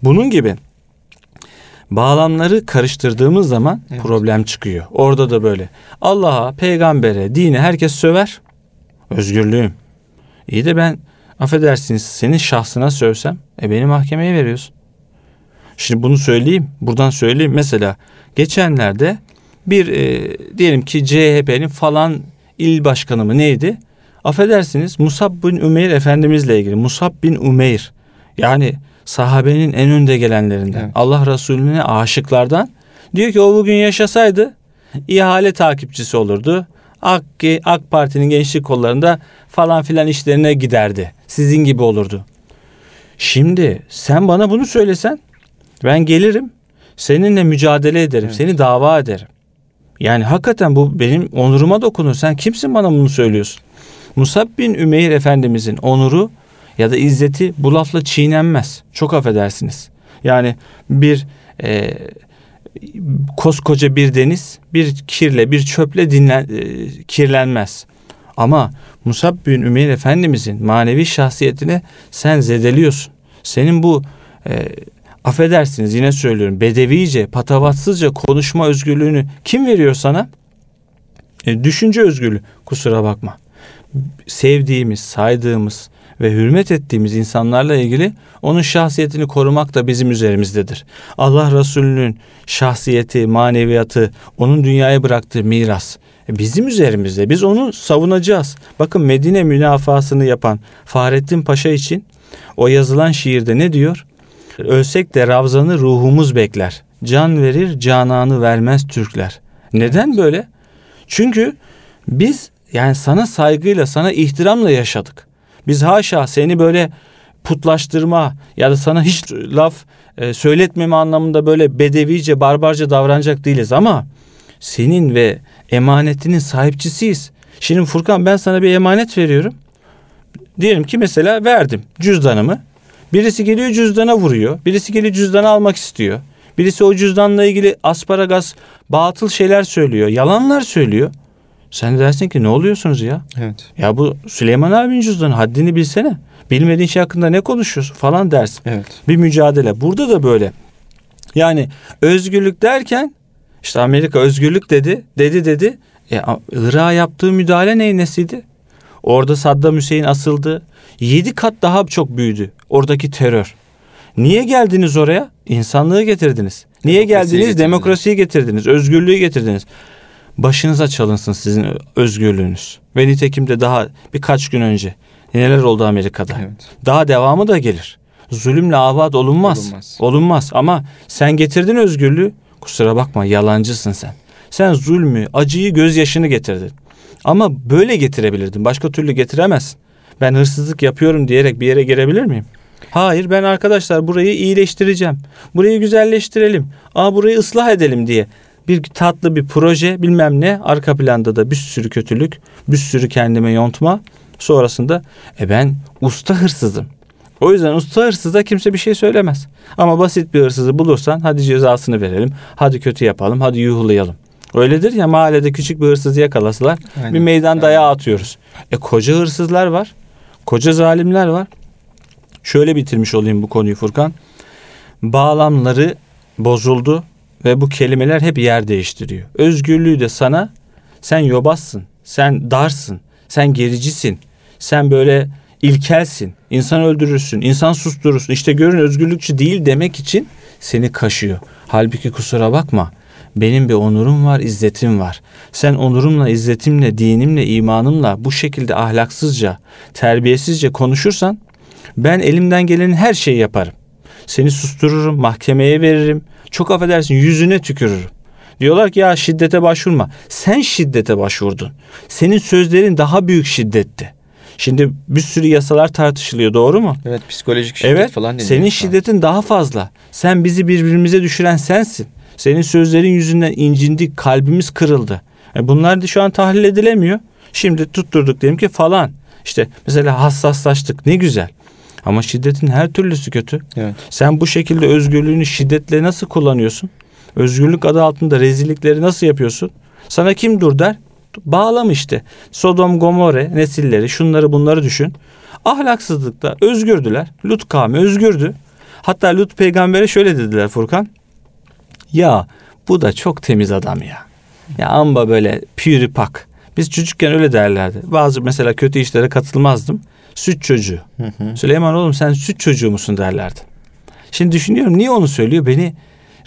[SPEAKER 2] Bunun gibi bağlamları karıştırdığımız zaman
[SPEAKER 1] Evet.
[SPEAKER 2] problem çıkıyor. Orada da böyle. Allah'a, peygambere, dine herkes söver. Özgürlüğüm. İyi de ben affedersiniz senin şahsına sövsem e beni mahkemeye veriyorsun. Şimdi bunu söyleyeyim. Buradan söyleyeyim. Mesela geçenlerde bir e, diyelim ki CHP'nin falan il başkanı mı neydi? Affedersiniz Musab bin Ümeyr Efendimizle ilgili. Musab bin Ümeyr yani sahabenin en önde gelenlerinden.
[SPEAKER 1] Evet.
[SPEAKER 2] Allah Resulüne aşıklardan. Diyor ki o bugün yaşasaydı ihale takipçisi olurdu. AK, AK Parti'nin gençlik kollarında falan filan işlerine giderdi. Sizin gibi olurdu. Şimdi sen bana bunu söylesen ben gelirim seninle mücadele ederim.
[SPEAKER 1] Evet.
[SPEAKER 2] Seni dava ederim. Yani hakikaten bu benim onuruma dokunur. Sen kimsin bana bunu söylüyorsun? Musab bin Ümeyr Efendimizin onuru ya da izzeti bu lafla çiğnenmez. Çok affedersiniz. Yani bir e, koskoca bir deniz bir kirle bir çöple dinlen, e, kirlenmez. Ama Musab bin Ümeyr Efendimizin manevi şahsiyetine sen zedeliyorsun. Senin bu e, affedersiniz yine söylüyorum bedevice patavatsızca konuşma özgürlüğünü kim veriyor sana? E, düşünce özgürlüğü kusura bakma. Sevdiğimiz, saydığımız ve hürmet ettiğimiz insanlarla ilgili onun şahsiyetini korumak da bizim üzerimizdedir. Allah Resulü'nün şahsiyeti, maneviyatı, onun dünyaya bıraktığı miras e, bizim üzerimizde. Biz onu savunacağız. Bakın Medine münafasını yapan Fahrettin Paşa için o yazılan şiirde ne diyor? Ölsek de Ravzan'ı ruhumuz bekler. Can verir, cananı vermez Türkler. Neden böyle? Çünkü biz yani sana saygıyla, sana ihtiramla yaşadık. Biz haşa seni böyle putlaştırma ya da sana hiç laf e, söyletmeme anlamında böyle bedevice, barbarca davranacak değiliz ama senin ve emanetinin sahipçisiyiz. Şimdi Furkan ben sana bir emanet veriyorum. Diyelim ki mesela verdim cüzdanımı. Birisi geliyor cüzdana vuruyor. Birisi geliyor cüzdanı almak istiyor. Birisi o cüzdanla ilgili asparagas, batıl şeyler söylüyor. Yalanlar söylüyor. Sen dersin ki ne oluyorsunuz ya?
[SPEAKER 1] Evet.
[SPEAKER 2] Ya bu Süleyman abinin cüzdanı haddini bilsene. Bilmediğin şey hakkında ne konuşuyorsun falan dersin.
[SPEAKER 1] Evet.
[SPEAKER 2] Bir mücadele. Burada da böyle. Yani özgürlük derken işte Amerika özgürlük dedi. Dedi dedi. E, Irak'a yaptığı müdahale neyin nesiydi? Orada Saddam Hüseyin asıldı. Yedi kat daha çok büyüdü oradaki terör. Niye geldiniz oraya? İnsanlığı getirdiniz. Niye
[SPEAKER 1] Demokrasiyi
[SPEAKER 2] geldiniz?
[SPEAKER 1] getirdiniz.
[SPEAKER 2] Demokrasiyi getirdiniz. Özgürlüğü getirdiniz. Başınıza çalınsın sizin özgürlüğünüz. Ve nitekim de daha birkaç gün önce neler oldu Amerika'da.
[SPEAKER 1] Evet.
[SPEAKER 2] Daha devamı da gelir. Zulümle abat olunmaz.
[SPEAKER 1] Olunmaz.
[SPEAKER 2] Olunmaz. Ama sen getirdin özgürlüğü. Kusura bakma yalancısın sen. Sen zulmü, acıyı, gözyaşını getirdin. Ama böyle getirebilirdin. Başka türlü getiremezsin. Ben hırsızlık yapıyorum diyerek bir yere girebilir miyim? Hayır ben arkadaşlar burayı iyileştireceğim. Burayı güzelleştirelim. Aa burayı ıslah edelim diye. Bir tatlı bir proje bilmem ne arka planda da bir sürü kötülük, bir sürü kendime yontma. Sonrasında e ben usta hırsızım. O yüzden usta hırsıza kimse bir şey söylemez. Ama basit bir hırsızı bulursan hadi cezasını verelim. Hadi kötü yapalım. Hadi yuhlayalım. Öyledir ya mahallede küçük bir hırsızı yakalasalar
[SPEAKER 1] Aynen.
[SPEAKER 2] bir meydan dayağı atıyoruz. E koca hırsızlar var. Koca zalimler var. Şöyle bitirmiş olayım bu konuyu Furkan. Bağlamları bozuldu ve bu kelimeler hep yer değiştiriyor. Özgürlüğü de sana sen yobazsın, sen darsın, sen gericisin, sen böyle ilkelsin, insan öldürürsün, insan susturursun. İşte görün özgürlükçü değil demek için seni kaşıyor. Halbuki kusura bakma. Benim bir onurum var, izzetim var. Sen onurumla, izzetimle, dinimle, imanımla bu şekilde ahlaksızca, terbiyesizce konuşursan ben elimden gelenin her şeyi yaparım. Seni sustururum, mahkemeye veririm. Çok affedersin yüzüne tükürürüm. Diyorlar ki ya şiddete başvurma. Sen şiddete başvurdun. Senin sözlerin daha büyük şiddetti. Şimdi bir sürü yasalar tartışılıyor doğru mu?
[SPEAKER 1] Evet psikolojik şiddet
[SPEAKER 2] evet.
[SPEAKER 1] falan
[SPEAKER 2] senin şiddetin daha fazla. Sen bizi birbirimize düşüren sensin. Senin sözlerin yüzünden incindik, kalbimiz kırıldı. E bunlar da şu an tahlil edilemiyor. Şimdi tutturduk diyelim ki falan. İşte mesela hassaslaştık ne güzel. Ama şiddetin her türlüsü kötü.
[SPEAKER 1] Evet.
[SPEAKER 2] Sen bu şekilde özgürlüğünü şiddetle nasıl kullanıyorsun? Özgürlük adı altında rezillikleri nasıl yapıyorsun? Sana kim dur der? Bağlam işte. Sodom, Gomorre nesilleri şunları bunları düşün. Ahlaksızlıkta özgürdüler. Lut kavmi özgürdü. Hatta Lut peygambere şöyle dediler Furkan. Ya bu da çok temiz adam ya. Ya amba böyle pürü pak. Biz çocukken öyle derlerdi. Bazı mesela kötü işlere katılmazdım. Süt çocuğu. Süleyman oğlum sen süt çocuğu musun derlerdi. Şimdi düşünüyorum niye onu söylüyor? Beni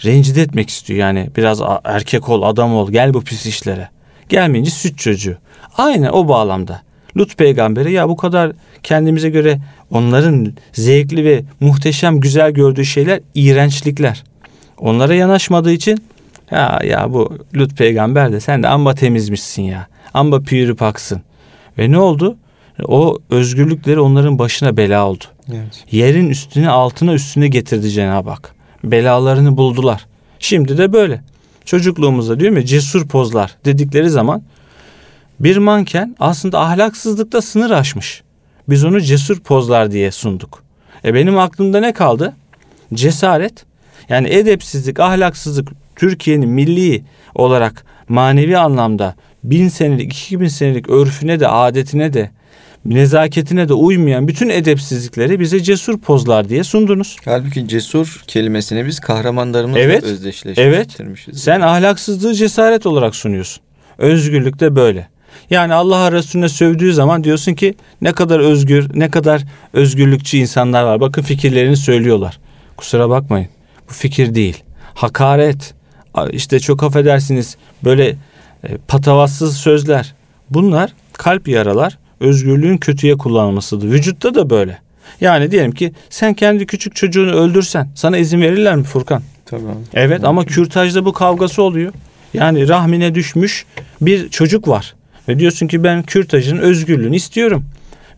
[SPEAKER 2] rencide etmek istiyor. Yani biraz erkek ol, adam ol, gel bu pis işlere. Gelmeyince süt çocuğu. Aynen o bağlamda. Lut peygamberi ya bu kadar kendimize göre onların zevkli ve muhteşem güzel gördüğü şeyler iğrençlikler. Onlara yanaşmadığı için ya ya bu Lut peygamber de sen de amba temizmişsin ya. Amba pürüpaksın. Ve ne oldu? O özgürlükleri onların başına bela oldu.
[SPEAKER 1] Evet.
[SPEAKER 2] Yerin üstüne altına üstüne getirdi Cenab-ı Hak. Belalarını buldular. Şimdi de böyle. Çocukluğumuzda diyor mu cesur pozlar dedikleri zaman bir manken aslında ahlaksızlıkta sınır aşmış. Biz onu cesur pozlar diye sunduk. E benim aklımda ne kaldı? Cesaret. Yani edepsizlik, ahlaksızlık Türkiye'nin milli olarak manevi anlamda bin senelik, iki bin senelik örfüne de adetine de nezaketine de uymayan bütün edepsizlikleri bize cesur pozlar diye sundunuz.
[SPEAKER 1] Halbuki cesur kelimesini biz kahramanlarımızla
[SPEAKER 2] Evet.
[SPEAKER 1] özdeşleştirmişiz.
[SPEAKER 2] Sen ahlaksızlığı cesaret olarak sunuyorsun. Özgürlük de böyle. Yani Allah'a Resulüne sövdüğü zaman diyorsun ki ne kadar özgür, ne kadar özgürlükçü insanlar var. Bakın fikirlerini söylüyorlar. Kusura bakmayın. Bu fikir değil. Hakaret, işte çok affedersiniz böyle e, patavatsız sözler. Bunlar kalp yaralar, özgürlüğün kötüye kullanılmasıdır. Vücutta da böyle. Yani diyelim ki sen kendi küçük çocuğunu öldürsen sana izin verirler mi Furkan?
[SPEAKER 1] Tabii abi.
[SPEAKER 2] Evet ama kürtajda bu kavgası oluyor. Yani rahmine düşmüş bir çocuk var. Ve diyorsun ki ben kürtajın özgürlüğünü istiyorum.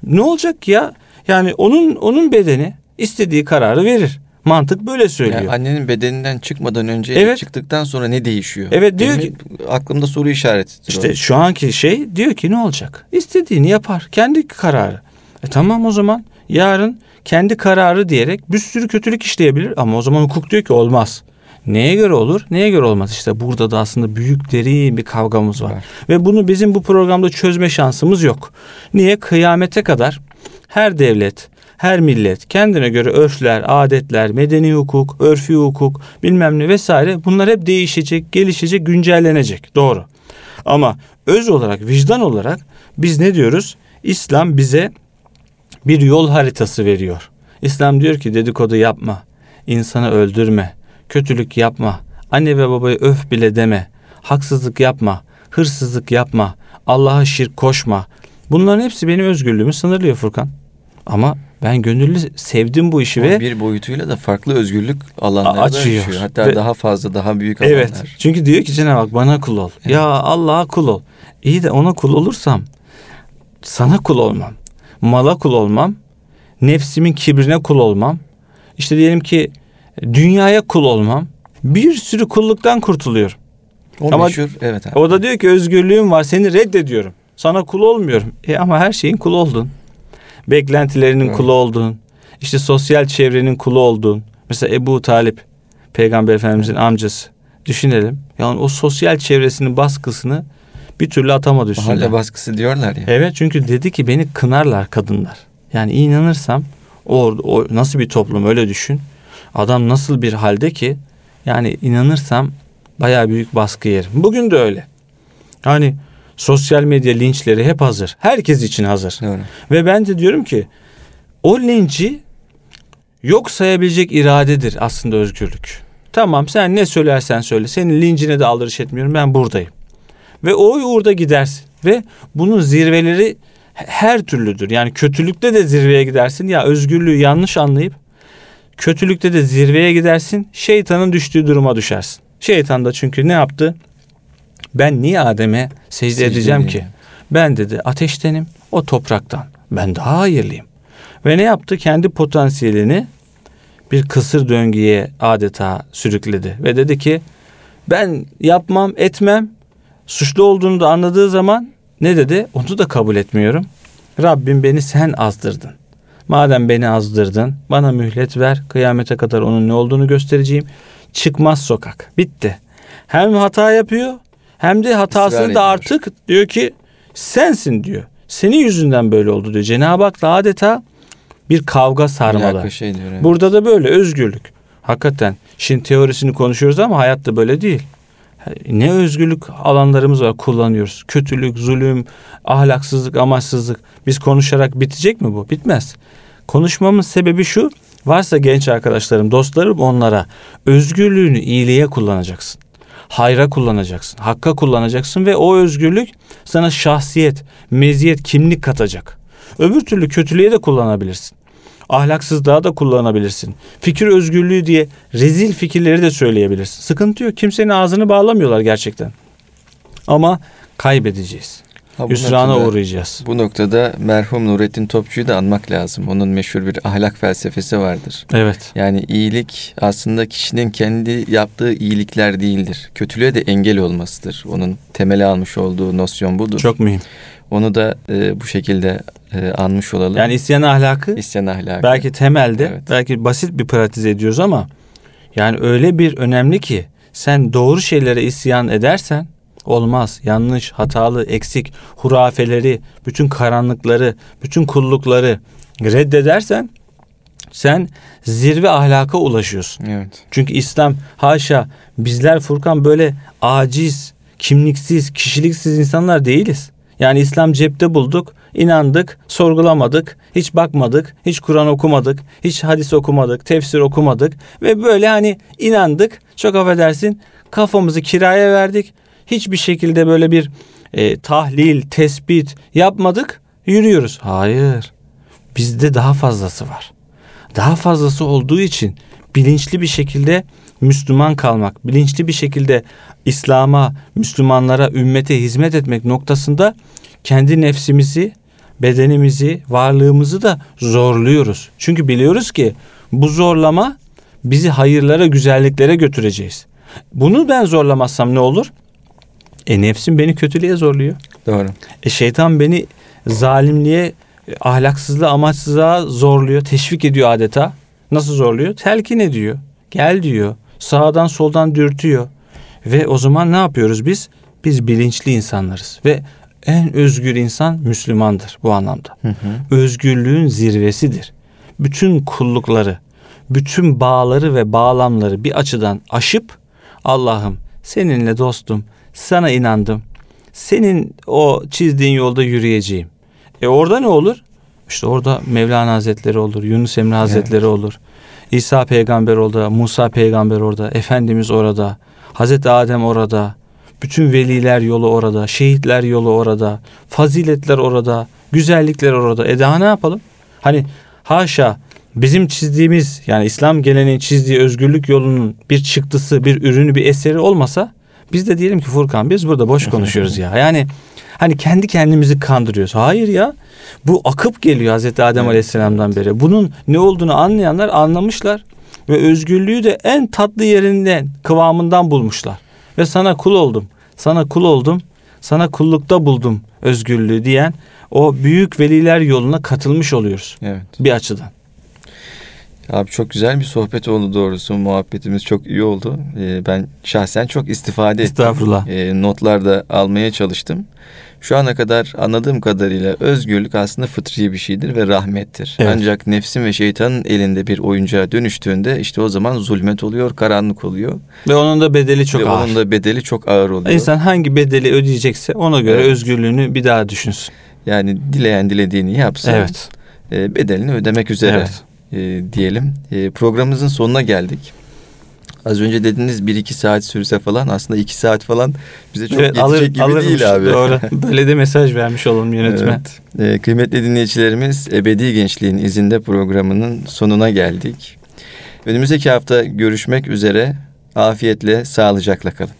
[SPEAKER 2] Ne olacak ya? Yani onun onun bedeni istediği kararı verir. Mantık böyle söylüyor.
[SPEAKER 1] Yani annenin bedeninden çıkmadan önce
[SPEAKER 2] Evet.
[SPEAKER 1] çıktıktan sonra ne değişiyor?
[SPEAKER 2] Evet, diyor
[SPEAKER 1] Benim hep aklımda soru işaretidir.
[SPEAKER 2] İşte
[SPEAKER 1] o.
[SPEAKER 2] şu anki şey diyor ki ne olacak? İstediğini yapar. Kendi kararı. E tamam o zaman yarın kendi kararı diyerek bir sürü kötülük işleyebilir ama o zaman hukuk diyor ki olmaz. Neye göre olur? Neye göre olmaz? İşte burada da aslında büyük derin bir kavgamız var.
[SPEAKER 1] Var.
[SPEAKER 2] Ve bunu bizim bu programda çözme şansımız yok. Niye? Kıyamete kadar her devlet, her millet kendine göre örfler, adetler, medeni hukuk, örfi hukuk, bilmem ne vesaire bunlar hep değişecek, gelişecek, güncellenecek. Doğru. Ama öz olarak, vicdan olarak biz ne diyoruz? İslam bize bir yol haritası veriyor. İslam diyor ki dedikodu yapma, insanı öldürme, kötülük yapma, anne ve babaya öf bile deme, haksızlık yapma, hırsızlık yapma, Allah'a şirk koşma. Bunların hepsi benim özgürlüğümü sınırlıyor Furkan. Ama ben gönüllü sevdim bu işi
[SPEAKER 1] Ama
[SPEAKER 2] ve
[SPEAKER 1] bir boyutuyla da farklı özgürlük alanları
[SPEAKER 2] Açıyor.
[SPEAKER 1] da açıyor. Hatta
[SPEAKER 2] Ve-
[SPEAKER 1] daha fazla, daha büyük alanlar.
[SPEAKER 2] Evet. Çünkü diyor ki Cenab-ı Hak bana kul ol. Ya Allah'a kul ol. İyi de ona kul olursam sana kul olmam. Mala kul olmam. Nefsimin kibrine kul olmam. İşte diyelim ki dünyaya kul olmam. Bir sürü kulluktan kurtuluyorum.
[SPEAKER 1] O
[SPEAKER 2] Ama-
[SPEAKER 1] meşhur, evet abi.
[SPEAKER 2] O da diyor ki özgürlüğüm var seni reddediyorum. Sana kul olmuyorum. E ama her şeyin kulu oldun. Beklentilerinin
[SPEAKER 1] Evet.
[SPEAKER 2] kulu oldun. işte sosyal çevrenin kulu olduğun mesela Ebu Talip Peygamber Efendimizin amcası düşünelim. Yani o sosyal çevresinin baskısını bir türlü atamadı üstünden.
[SPEAKER 1] Mahalle baskısı diyorlar ya.
[SPEAKER 2] Evet çünkü dedi ki beni kınarlar kadınlar. Yani inanırsam o, o nasıl bir toplum öyle düşün. Adam nasıl bir halde ki yani inanırsam bayağı büyük baskı yerim. Bugün de öyle. Yani sosyal medya linçleri hep hazır. Herkes için hazır.
[SPEAKER 1] Doğru.
[SPEAKER 2] Ve ben de diyorum ki o linci yok sayabilecek iradedir aslında özgürlük. Tamam sen ne söylersen söyle. Senin lincine de aldırış etmiyorum. Ben buradayım. Ve o uğurda gidersin. Ve bunun zirveleri her türlüdür. Yani kötülükte de zirveye gidersin. Ya özgürlüğü yanlış anlayıp kötülükte de zirveye gidersin. Şeytanın düştüğü duruma düşersin. Şeytan da çünkü ne yaptı? Ben niye Adem'e secde,
[SPEAKER 1] Secde
[SPEAKER 2] edeceğim
[SPEAKER 1] diye.
[SPEAKER 2] ki? Ben dedi ateştenim, o topraktan. Ben daha hayırlıyım. Ve ne yaptı? Kendi potansiyelini bir kısır döngüye adeta sürükledi. Ve dedi ki ben yapmam, etmem. Suçlu olduğunu da anladığı zaman ne dedi? Onu da kabul etmiyorum. Rabbim beni sen azdırdın. Madem beni azdırdın, bana mühlet ver. Kıyamete kadar onun ne olduğunu göstereceğim. Çıkmaz sokak. Bitti. Hem hata yapıyor, hem de hatasını da artık diyor ki sensin diyor. Senin yüzünden böyle oldu diyor. Cenab-ı Hak da adeta bir kavga
[SPEAKER 1] ediyor. evet.
[SPEAKER 2] Burada da böyle özgürlük. Hakikaten şimdi teorisini konuşuyoruz ama hayatta böyle değil. Ne özgürlük alanlarımız var kullanıyoruz. Kötülük, zulüm, ahlaksızlık, amaçsızlık. Biz konuşarak bitecek mi bu? Bitmez. Konuşmamın sebebi şu. Varsa genç arkadaşlarım, dostlarım onlara özgürlüğünü iyiliğe kullanacaksın. Hayra kullanacaksın. Hakka kullanacaksın ve o özgürlük sana şahsiyet, meziyet, kimlik katacak. Öbür türlü kötülüğe de kullanabilirsin. Ahlaksızlığa da kullanabilirsin. Fikir özgürlüğü diye rezil fikirleri de söyleyebilirsin. Sıkıntı yok. Kimsenin ağzını bağlamıyorlar gerçekten. Ama kaybedeceğiz.
[SPEAKER 1] Ha,
[SPEAKER 2] Hüsrana
[SPEAKER 1] noktada-
[SPEAKER 2] uğrayacağız.
[SPEAKER 1] Bu noktada merhum Nurettin Topçu'yu da anmak lazım. Onun meşhur bir ahlak felsefesi vardır.
[SPEAKER 2] Evet.
[SPEAKER 1] Yani iyilik aslında kişinin kendi yaptığı iyilikler değildir. Kötülüğe de engel olmasıdır. Onun temeli almış olduğu nosyon budur.
[SPEAKER 2] Çok mühim.
[SPEAKER 1] Onu da e, bu şekilde e, anmış olalım.
[SPEAKER 2] Yani isyan ahlakı
[SPEAKER 1] İsyan ahlakı.
[SPEAKER 2] belki temelde
[SPEAKER 1] Evet.
[SPEAKER 2] belki basit bir pratize ediyoruz ama yani öyle bir önemli ki sen doğru şeylere isyan edersen olmaz. Yanlış, hatalı, eksik, hurafeleri, bütün karanlıkları, bütün kullukları reddedersen sen zirve ahlaka ulaşıyorsun.
[SPEAKER 1] Evet.
[SPEAKER 2] Çünkü İslam haşa bizler Furkan böyle aciz, kimliksiz, kişiliksiz insanlar değiliz. Yani İslam cepte bulduk, inandık, sorgulamadık, hiç bakmadık, hiç Kur'an okumadık, hiç hadis okumadık, tefsir okumadık ve böyle hani inandık. Çok affedersin kafamızı kiraya verdik. Hiçbir şekilde böyle bir e, tahlil, tespit yapmadık, yürüyoruz. Hayır. Bizde daha fazlası var. Daha fazlası olduğu için bilinçli bir şekilde Müslüman kalmak, bilinçli bir şekilde İslam'a, Müslümanlara, ümmete hizmet etmek noktasında kendi nefsimizi, bedenimizi, varlığımızı da zorluyoruz. Çünkü biliyoruz ki bu zorlama bizi hayırlara, güzelliklere götüreceğiz. Bunu ben zorlamazsam ne olur? E nefsim beni kötülüğe zorluyor.
[SPEAKER 1] Doğru.
[SPEAKER 2] E şeytan beni zalimliğe, e, ahlaksızlığa, amaçsızlığa zorluyor, teşvik ediyor adeta. Nasıl zorluyor? Telkin ediyor. Gel diyor. Sağdan soldan dürtüyor. Ve o zaman ne yapıyoruz biz? Biz bilinçli insanlarız ve en özgür insan Müslümandır bu anlamda. Özgürlüğün zirvesidir. Bütün kullukları, bütün bağları ve bağlamları bir açıdan aşıp Allah'ım seninle dostum, sana inandım. Senin o çizdiğin yolda yürüyeceğim. E orada ne olur? İşte orada Mevlana Hazretleri olur, Yunus Emre Hazretleri olur. İsa peygamber orada, Musa peygamber orada, Efendimiz orada, Hazreti Adem orada. Bütün veliler yolu orada, şehitler yolu orada, faziletler orada, güzellikler orada. E daha ne yapalım? Hani haşa bizim çizdiğimiz yani İslam geleneği çizdiği özgürlük yolunun bir çıktısı, bir ürünü, bir eseri olmasa biz de diyelim ki Furkan biz burada boş konuşuyoruz ya. Yani hani kendi kendimizi kandırıyoruz. Hayır ya. Bu akıp geliyor Hazreti Adem
[SPEAKER 1] Evet.
[SPEAKER 2] Aleyhisselam'dan beri. Bunun ne olduğunu anlayanlar anlamışlar ve özgürlüğü de en tatlı yerinden, kıvamından bulmuşlar. Ve sana kul oldum. Sana kul oldum. Sana kullukta buldum özgürlüğü diyen o büyük veliler yoluna katılmış oluyoruz
[SPEAKER 1] Evet.
[SPEAKER 2] bir açıdan.
[SPEAKER 1] Abi çok güzel bir sohbet oldu doğrusu. Muhabbetimiz çok iyi oldu. Ee, ben şahsen çok istifade ettim.
[SPEAKER 2] Estağfurullah.
[SPEAKER 1] Ee, notlar da almaya çalıştım. Şu ana kadar anladığım kadarıyla özgürlük aslında fıtri bir şeydir ve rahmettir.
[SPEAKER 2] Evet.
[SPEAKER 1] Ancak nefsin ve şeytanın elinde bir oyuncağa dönüştüğünde işte o zaman zulmet oluyor, karanlık oluyor.
[SPEAKER 2] Ve onun da bedeli çok
[SPEAKER 1] ve
[SPEAKER 2] ağır.
[SPEAKER 1] onun da bedeli çok ağır oluyor.
[SPEAKER 2] İnsan hangi bedeli ödeyecekse ona göre
[SPEAKER 1] Evet.
[SPEAKER 2] özgürlüğünü bir daha düşünsün.
[SPEAKER 1] Yani dileyen dilediğini yapsın.
[SPEAKER 2] Evet.
[SPEAKER 1] Ee, bedelini ödemek üzere
[SPEAKER 2] Evet.
[SPEAKER 1] E, diyelim. E, programımızın sonuna geldik. Az önce dediniz bir iki saat sürse falan aslında iki saat falan bize çok
[SPEAKER 2] Evet,
[SPEAKER 1] yetecek
[SPEAKER 2] alır-
[SPEAKER 1] gibi
[SPEAKER 2] alırmış.
[SPEAKER 1] değil abi.
[SPEAKER 2] Doğru. Böyle de mesaj vermiş olalım yönetmen.
[SPEAKER 1] Evet. E, kıymetli dinleyicilerimiz Ebedi Gençliğin izinde programının sonuna geldik. Önümüzdeki hafta görüşmek üzere. Afiyetle, sağlıcakla kalın.